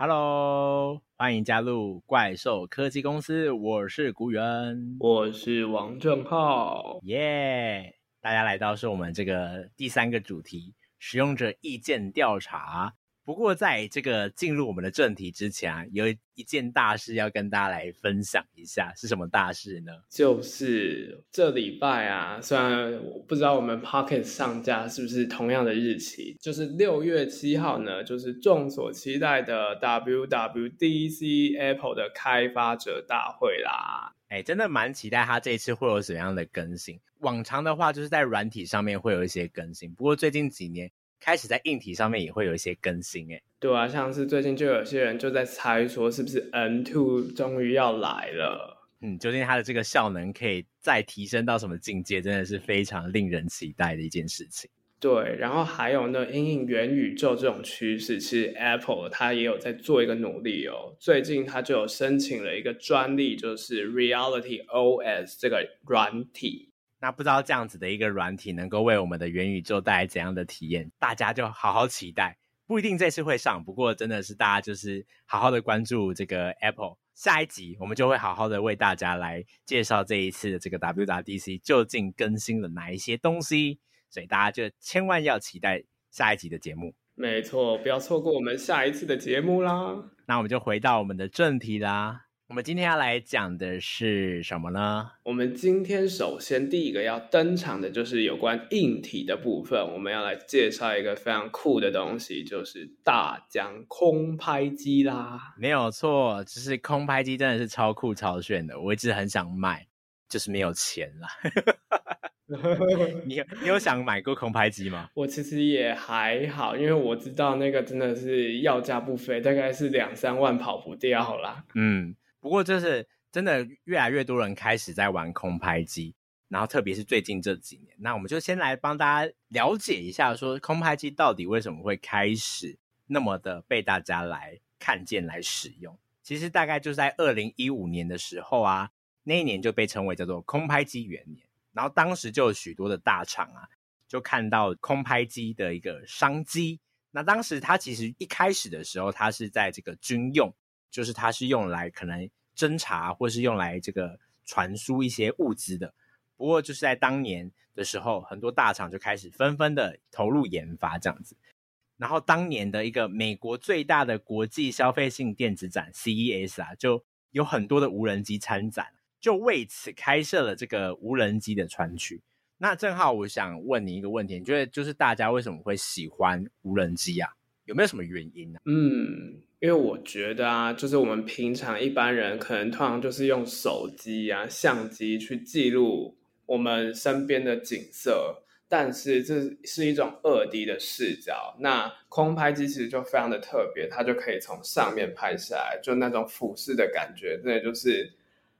Hello，欢迎加入怪兽科技公司，我是古元，我是王正浩，耶！大家来到是我们这个第三个主题，使用者意见调查。不过，在这个进入我们的正题之前啊，有一件大事要跟大家来分享一下，是什么大事呢？就是这礼拜啊，虽然我不知道我们 Podcast 上架是不是同样的日期，就是六月七号呢，就是众所期待的 WWDC Apple 的开发者大会啦。哎，真的蛮期待它这一次会有什么样的更新。往常的话，就是在软体上面会有一些更新，不过最近几年。开始在硬体上面也会有一些更新，诶，对啊，像是最近就有些人就在猜说，是不是 N2 终于要来了？嗯，究竟它的这个效能可以再提升到什么境界，真的是非常令人期待的一件事情。对，然后还有呢，因应元宇宙这种趋势，其实 Apple 它也有在做一个努力哦。最近它就有申请了一个专利，就是 Reality OS 这个软体。那不知道这样子的一个软体能够为我们的元宇宙带来怎样的体验？大家就好好期待，不一定这次会上，不过真的是大家就是好好的关注这个 Apple。下一集我们就会好好的为大家来介绍这一次的这个 WWDC 究竟更新了哪一些东西，所以大家就千万要期待下一集的节目。没错，不要错过我们下一次的节目啦。那我们就回到我们的正题啦。我们今天要来讲的是什么呢？我们今天首先第一个要登场的就是有关硬体的部分，我们要来介绍一个非常酷的东西，就是大疆空拍机啦。没有错，就是空拍机真的是超酷超炫的，我一直很想买，就是没有钱啦。你有你有想买过空拍机吗？我其实也还好，因为我知道那个真的是要价不菲，大概是两三万跑不掉啦。嗯。不过，就是真的越来越多人开始在玩空拍机，然后特别是最近这几年，那我们就先来帮大家了解一下，说空拍机到底为什么会开始那么的被大家来看见、来使用。其实大概就是在二零一五年的时候啊，那一年就被称为叫做空拍机元年，然后当时就有许多的大厂啊，就看到空拍机的一个商机。那当时它其实一开始的时候，它是在这个军用。就是它是用来可能侦查，或是用来这个传输一些物资的。不过就是在当年的时候，很多大厂就开始纷纷的投入研发这样子。然后当年的一个美国最大的国际消费性电子展 CES 啊，就有很多的无人机参展，就为此开设了这个无人机的专区。那正好我想问你一个问题，你觉得就是大家为什么会喜欢无人机啊？有没有什么原因呢？嗯。因为我觉得啊，就是我们平常一般人可能通常就是用手机啊、相机去记录我们身边的景色，但是这是一种二 D 的视角。那空拍机其实就非常的特别，它就可以从上面拍下来，就那种俯视的感觉，真的就是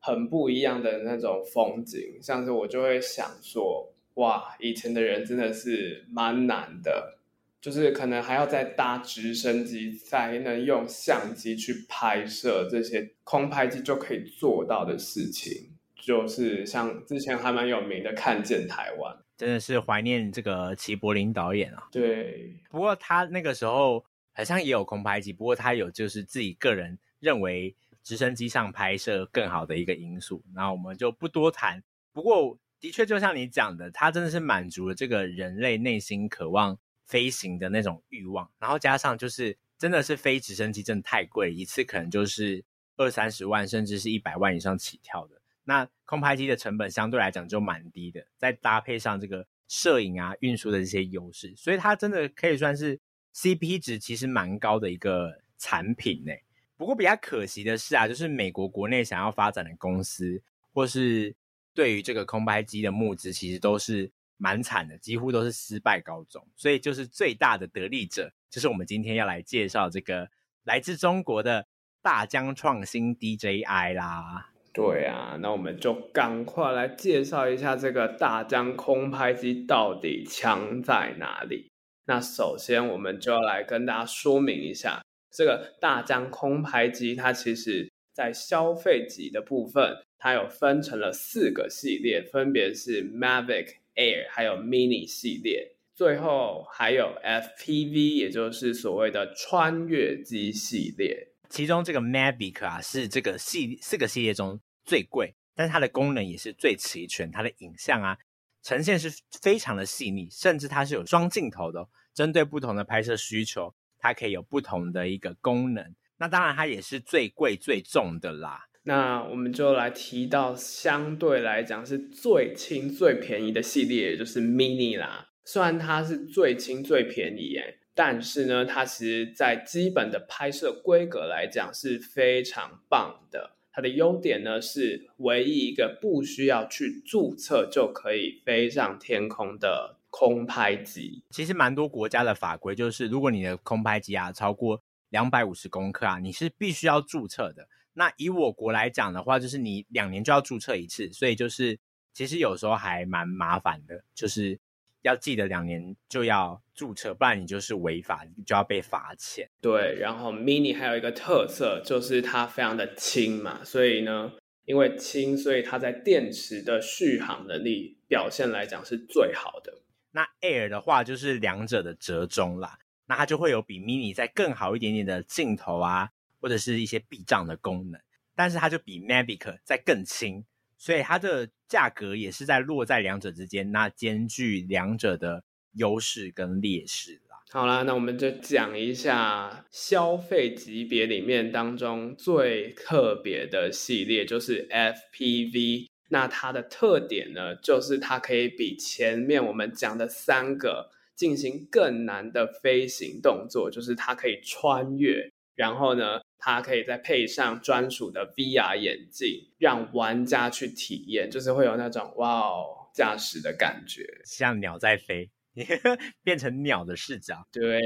很不一样的那种风景。像是我就会想说，哇，以前的人真的是蛮难的。就是可能还要再搭直升机，才能用相机去拍摄这些空拍机就可以做到的事情。就是像之前还蛮有名的《看见台湾》，真的是怀念这个齐柏林导演啊。对，不过他那个时候好像也有空拍机，不过他有就是自己个人认为直升机上拍摄更好的一个因素。然后我们就不多谈。不过的确就像你讲的，他真的是满足了这个人类内心渴望。飞行的那种欲望，然后加上就是真的是飞直升机真的太贵，一次可能就是二三十万，甚至是一百万以上起跳的。那空拍机的成本相对来讲就蛮低的，再搭配上这个摄影啊、运输的这些优势，所以它真的可以算是 CP 值其实蛮高的一个产品呢。不过比较可惜的是啊，就是美国国内想要发展的公司，或是对于这个空拍机的募资，其实都是。蛮惨的，几乎都是失败高中，所以就是最大的得利者，就是我们今天要来介绍这个来自中国的大疆创新 DJI 啦。对啊，那我们就赶快来介绍一下这个大疆空拍机到底强在哪里。那首先我们就要来跟大家说明一下，这个大疆空拍机它其实在消费级的部分，它有分成了四个系列，分别是 Mavic。Air 还有 Mini 系列，最后还有 FPV，也就是所谓的穿越机系列。其中这个 Mavic 啊，是这个系四个系列中最贵，但是它的功能也是最齐全。它的影像啊，呈现是非常的细腻，甚至它是有双镜头的哦，针对不同的拍摄需求，它可以有不同的一个功能。那当然，它也是最贵最重的啦。那我们就来提到相对来讲是最轻最便宜的系列，也就是 Mini 啦。虽然它是最轻最便宜耶，但是呢，它其实在基本的拍摄规格来讲是非常棒的。它的优点呢是唯一一个不需要去注册就可以飞上天空的空拍机。其实蛮多国家的法规就是，如果你的空拍机啊超过两百五十公克啊，你是必须要注册的。那以我国来讲的话，就是你两年就要注册一次，所以就是其实有时候还蛮麻烦的，就是要记得两年就要注册，不然你就是违法，你就要被罚钱。对，然后 Mini 还有一个特色就是它非常的轻嘛，所以呢，因为轻，所以它在电池的续航能力表现来讲是最好的。那 Air 的话就是两者的折中啦，那它就会有比 Mini 再更好一点点的镜头啊。或者是一些避障的功能，但是它就比 Mavic 再更轻，所以它的价格也是在落在两者之间，那兼具两者的优势跟劣势啦。好啦，那我们就讲一下消费级别里面当中最特别的系列，就是 FPV。那它的特点呢，就是它可以比前面我们讲的三个进行更难的飞行动作，就是它可以穿越。然后呢，它可以再配上专属的 VR 眼镜，让玩家去体验，就是会有那种哇哦驾驶的感觉，像鸟在飞，变成鸟的视角。对，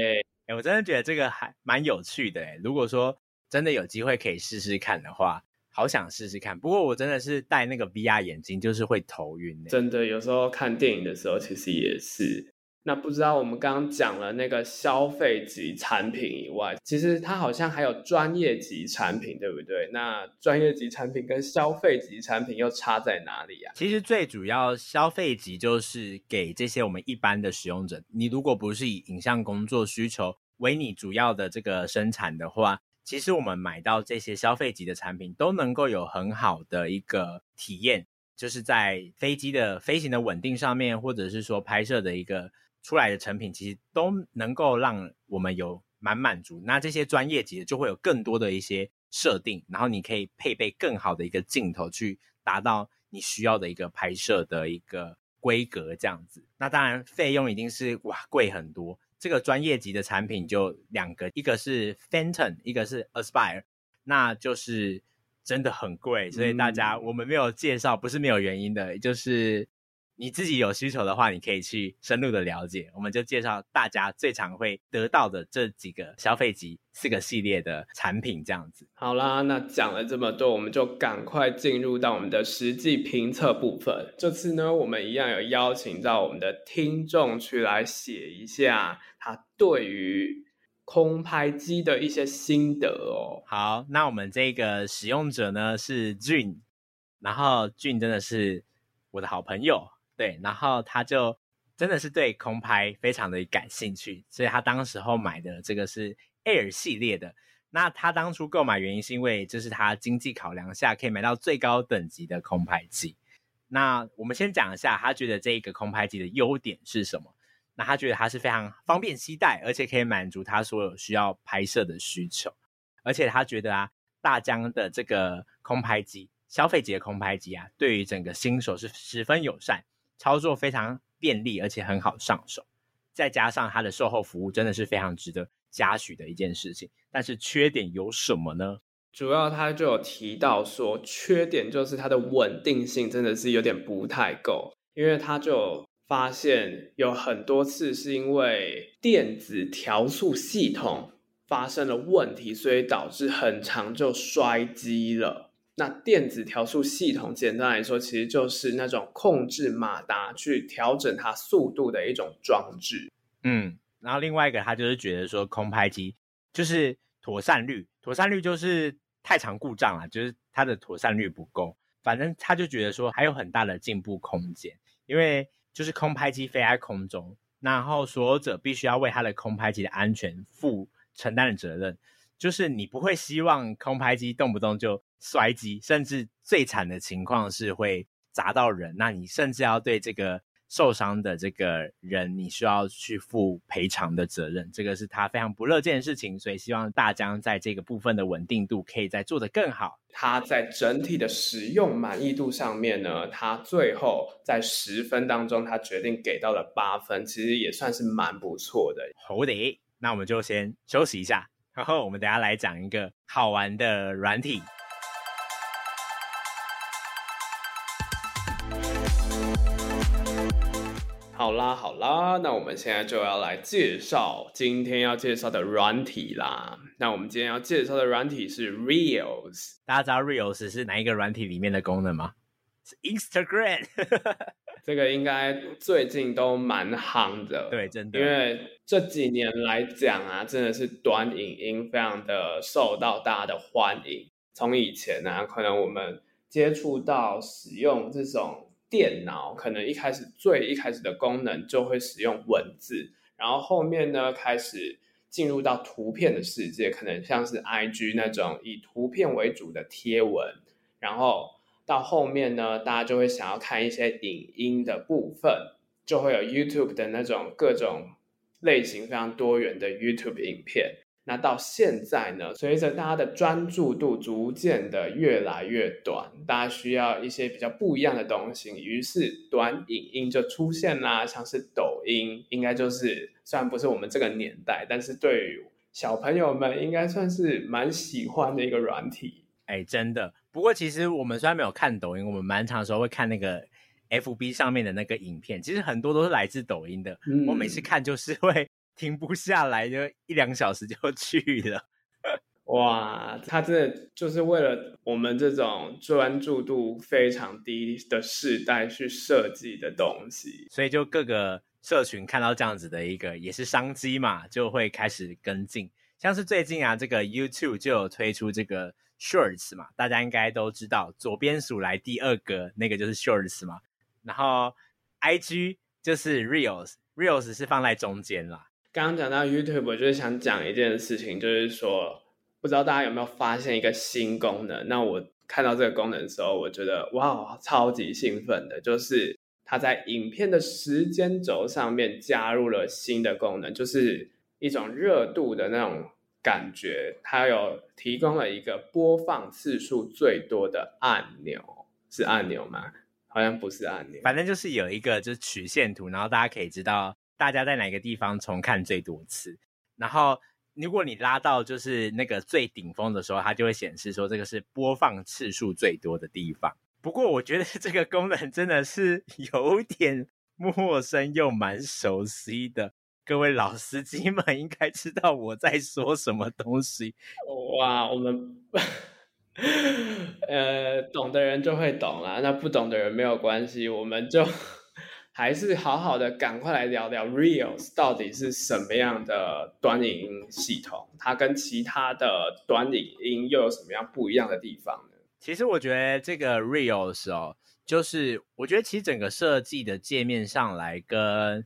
哎，我真的觉得这个还蛮有趣的哎。如果说真的有机会可以试试看的话，好想试试看。不过我真的是戴那个 VR 眼镜，就是会头晕。真的，有时候看电影的时候，其实也是。那不知道我们刚刚讲了那个消费级产品以外，其实它好像还有专业级产品，对不对？那专业级产品跟消费级产品又差在哪里呀？其实最主要消费级就是给这些我们一般的使用者，你如果不是以影像工作需求为你主要的这个生产的话，其实我们买到这些消费级的产品都能够有很好的一个体验，就是在飞机的飞行的稳定上面，或者是说拍摄的一个。出来的成品其实都能够让我们有蛮满足，那这些专业级的就会有更多的一些设定，然后你可以配备更好的一个镜头去达到你需要的一个拍摄的一个规格这样子。那当然费用一定是哇贵很多，这个专业级的产品就两个，一个是 Phantom，一个是 Aspire，那就是真的很贵，所以大家我们没有介绍不是没有原因的，就是。你自己有需求的话，你可以去深入的了解。我们就介绍大家最常会得到的这几个消费级四个系列的产品，这样子。好啦，那讲了这么多，我们就赶快进入到我们的实际评测部分。这次呢，我们一样有邀请到我们的听众去来写一下他对于空拍机的一些心得哦。好，那我们这个使用者呢是 Jun，然后 Jun 真的是我的好朋友。对，然后他就真的是对空拍非常的感兴趣，所以他当时候买的这个是 Air 系列的。那他当初购买原因是因为这是他经济考量下可以买到最高等级的空拍机。那我们先讲一下他觉得这一个空拍机的优点是什么？那他觉得它是非常方便携带，而且可以满足他所有需要拍摄的需求。而且他觉得啊，大疆的这个空拍机，消费级的空拍机啊，对于整个新手是十分友善。操作非常便利，而且很好上手，再加上它的售后服务真的是非常值得嘉许的一件事情。但是缺点有什么呢？主要他就有提到说，缺点就是它的稳定性真的是有点不太够，因为他就发现有很多次是因为电子调速系统发生了问题，所以导致很长就摔机了。那电子调速系统简单来说，其实就是那种控制马达去调整它速度的一种装置。嗯，然后另外一个他就是觉得说，空拍机就是妥善率，妥善率就是太常故障了，就是它的妥善率不够。反正他就觉得说还有很大的进步空间，因为就是空拍机飞在空中，然后所有者必须要为他的空拍机的安全负承担的责任。就是你不会希望空拍机动不动就摔机，甚至最惨的情况是会砸到人。那你甚至要对这个。受伤的这个人，你需要去负赔偿的责任，这个是他非常不乐见的事情，所以希望大疆在这个部分的稳定度可以再做得更好。他在整体的使用满意度上面呢，他最后在十分当中，他决定给到了八分，其实也算是蛮不错的。好的，那我们就先休息一下，然后我们等下来讲一个好玩的软体。好啦好啦，那我们现在就要来介绍今天要介绍的软体啦。那我们今天要介绍的软体是 Reels。大家知道 Reels 是哪一个软体里面的功能吗？是 Instagram。这个应该最近都蛮夯的，对，真的。因为这几年来讲啊，真的是短影音非常的受到大家的欢迎。从以前呢、啊，可能我们接触到使用这种。电脑可能一开始最一开始的功能就会使用文字，然后后面呢开始进入到图片的世界，可能像是 IG 那种以图片为主的贴文，然后到后面呢，大家就会想要看一些影音的部分，就会有 YouTube 的那种各种类型非常多元的 YouTube 影片。那到现在呢，随着大家的专注度逐渐的越来越短，大家需要一些比较不一样的东西，于是短影音就出现啦，像是抖音，应该就是虽然不是我们这个年代，但是对于小朋友们应该算是蛮喜欢的一个软体。哎，真的。不过其实我们虽然没有看抖音，我们蛮长的时候会看那个 FB 上面的那个影片，其实很多都是来自抖音的。嗯，我每次看就是会。停不下来，就一两小时就去了。哇，他真的就是为了我们这种专注度非常低的世代去设计的东西，所以就各个社群看到这样子的一个也是商机嘛，就会开始跟进。像是最近啊，这个 YouTube 就有推出这个 Shorts 嘛，大家应该都知道，左边数来第二个那个就是 Shorts 嘛，然后 IG 就是 Reels，Reels 是放在中间啦。刚刚讲到 YouTube，我就是想讲一件事情，就是说，不知道大家有没有发现一个新功能？那我看到这个功能的时候，我觉得哇，超级兴奋的，就是它在影片的时间轴上面加入了新的功能，就是一种热度的那种感觉。它有提供了一个播放次数最多的按钮，是按钮吗？好像不是按钮，反正就是有一个就是曲线图，然后大家可以知道。大家在哪个地方重看最多次？然后如果你拉到就是那个最顶峰的时候，它就会显示说这个是播放次数最多的地方。不过我觉得这个功能真的是有点陌生又蛮熟悉的。各位老司机们应该知道我在说什么东西。哇，我们呃懂的人就会懂啦，那不懂的人没有关系，我们就。还是好好的，赶快来聊聊 Reels 到底是什么样的端影系统？它跟其他的端影音又有什么样不一样的地方呢？其实我觉得这个 Reels 哦，就是我觉得其实整个设计的界面上来跟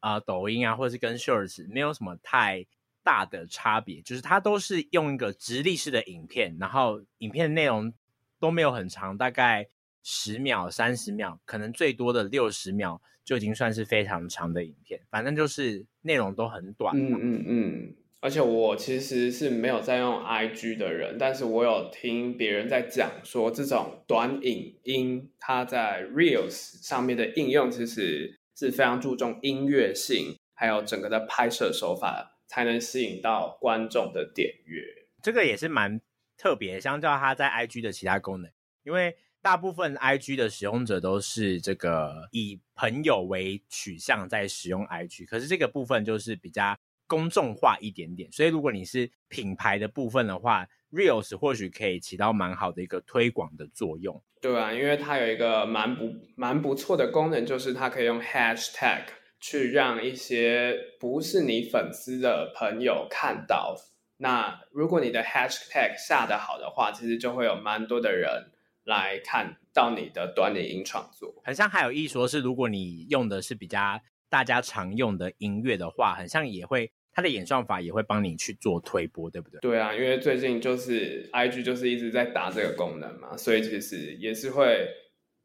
啊、抖音啊，或者是跟 Shorts 没有什么太大的差别，就是它都是用一个直立式的影片，然后影片内容都没有很长，大概。十秒、三十秒，可能最多的六十秒就已经算是非常长的影片。反正就是内容都很短。嗯嗯嗯。而且我其实是没有在用 IG 的人，但是我有听别人在讲说，这种短影音它在 Reels 上面的应用，其实是非常注重音乐性，还有整个的拍摄手法，才能吸引到观众的点阅。这个也是蛮特别，相较它在 IG 的其他功能，因为。大部分 IG 的使用者都是这个以朋友为取向在使用 IG，可是这个部分就是比较公众化一点点，所以如果你是品牌的部分的话，Reels 或许可以起到蛮好的一个推广的作用。对啊，因为它有一个蛮不蛮不错的功能，就是它可以用 Hashtag 去让一些不是你粉丝的朋友看到。那如果你的 Hashtag 下得好的话，其实就会有蛮多的人。来看到你的短影音创作，很像还有一说是，如果你用的是比较大家常用的音乐的话，很像也会它的演算法也会帮你去做推播，对不对？对啊，因为最近就是 IG 就是一直在打这个功能嘛，所以其实也是会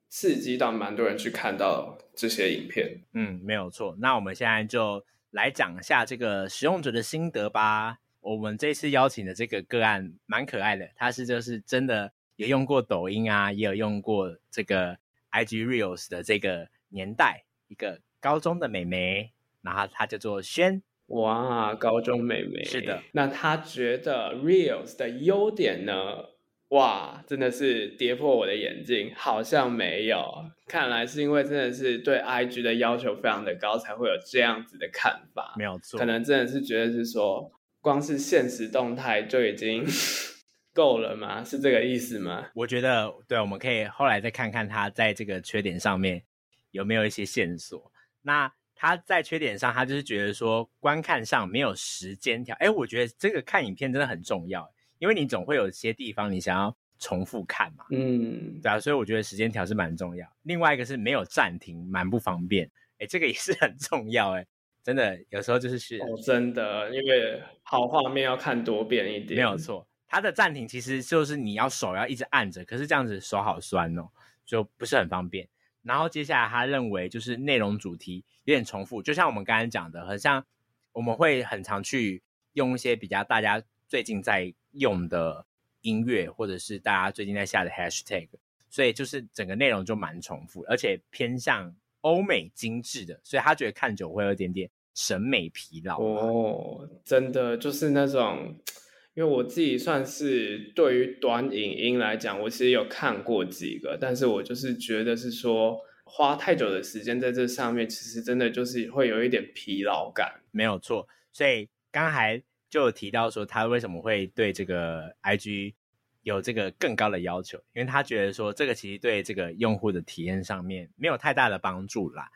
刺激到蛮多人去看到这些影片。嗯，没有错。那我们现在就来讲一下这个使用者的心得吧。我们这次邀请的这个个案蛮可爱的，他是就是真的有用过抖音啊，也有用过这个 IG Reels 的这个年代，一个高中的美眉，然后她叫做轩。哇，高中美眉。是的。那她觉得 Reels 的优点呢？哇，真的是跌破我的眼镜，好像没有。看来是因为真的是对 IG 的要求非常的高，才会有这样子的看法。没有错。可能真的是觉得是说。光是现实动态就已经够了吗？是这个意思吗？我觉得，对，我们可以后来再看看他在这个缺点上面有没有一些线索。那他在缺点上，他就是觉得说观看上没有时间条。哎，我觉得这个看影片真的很重要，因为你总会有些地方你想要重复看嘛。嗯，对啊，所以我觉得时间条是蛮重要。另外一个是没有暂停，蛮不方便。哎，这个也是很重要。哎。真的有时候就是是、哦，真的，因为好画面要看多遍一点，没有错。它的暂停其实就是你要手要一直按着，可是这样子手好酸哦，就不是很方便。然后接下来他认为就是内容主题有点重复，就像我们刚刚讲的，很像我们会很常去用一些比较大家最近在用的音乐，或者是大家最近在下的 hashtag，所以就是整个内容就蛮重复，而且偏向欧美精致的，所以他觉得看久会有一点点。审美疲劳哦，真的就是那种，因为我自己算是对于短影音来讲，我其实有看过几个，但是我就是觉得是说花太久的时间在这上面，其实真的就是会有一点疲劳感。没有错，所以刚才就有提到说他为什么会对这个 IG 有这个更高的要求，因为他觉得说这个其实对这个用户的体验上面没有太大的帮助啦。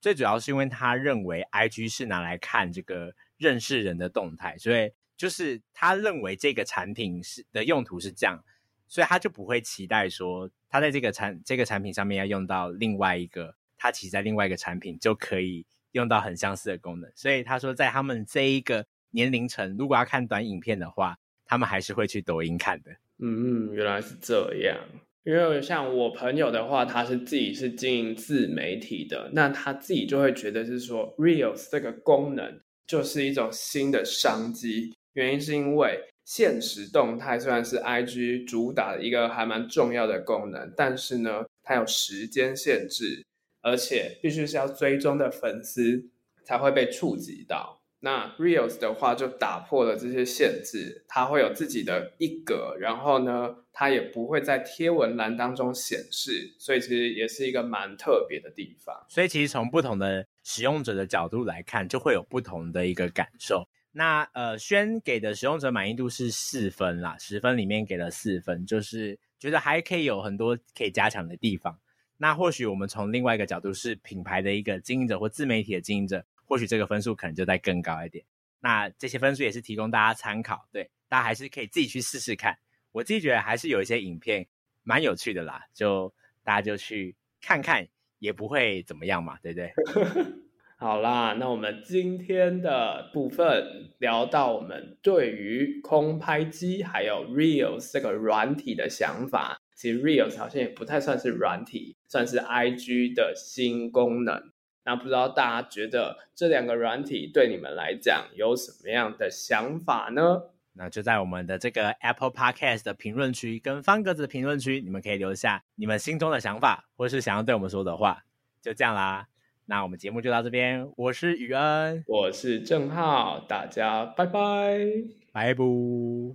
最主要是因为他认为 IG 是拿来看这个认识人的动态，所以就是他认为这个产品是的用途是这样，所以他就不会期待说他在这个产这个产品上面要用到另外一个，他其实在另外一个产品就可以用到很相似的功能。所以他说，在他们这一个年龄层，如果要看短影片的话，他们还是会去抖音看的。嗯，原来是这样。因为像我朋友的话，他是自己是经营自媒体的，那他自己就会觉得是说，Reels 这个功能就是一种新的商机。原因是因为现实动态虽然是 IG 主打的一个还蛮重要的功能，但是呢，它有时间限制，而且必须是要追踪的粉丝才会被触及到。那 Reels 的话就打破了这些限制，它会有自己的一格，然后呢，它也不会在贴文栏当中显示，所以其实也是一个蛮特别的地方。所以其实从不同的使用者的角度来看，就会有不同的一个感受。那呃，轩给的使用者满意度是四分啦，十分里面给了四分，就是觉得还可以有很多可以加强的地方。那或许我们从另外一个角度，是品牌的一个经营者或自媒体的经营者。或许这个分数可能就再更高一点，那这些分数也是提供大家参考，对，大家还是可以自己去试试看。我自己觉得还是有一些影片蛮有趣的啦，就大家就去看看，也不会怎么样嘛，对不对？好啦，那我们今天的部分聊到我们对于空拍机还有 Reels 这个软体的想法。其实 Reels 好像也不太算是软体，算是 IG 的新功能。那不知道大家觉得这两个软体对你们来讲有什么样的想法呢？那就在我们的这个 Apple Podcast 的评论区跟方格子的评论区，你们可以留下你们心中的想法，或是想要对我们说的话。就这样啦，那我们节目就到这边。我是宇恩，我是郑浩，大家拜拜，拜拜。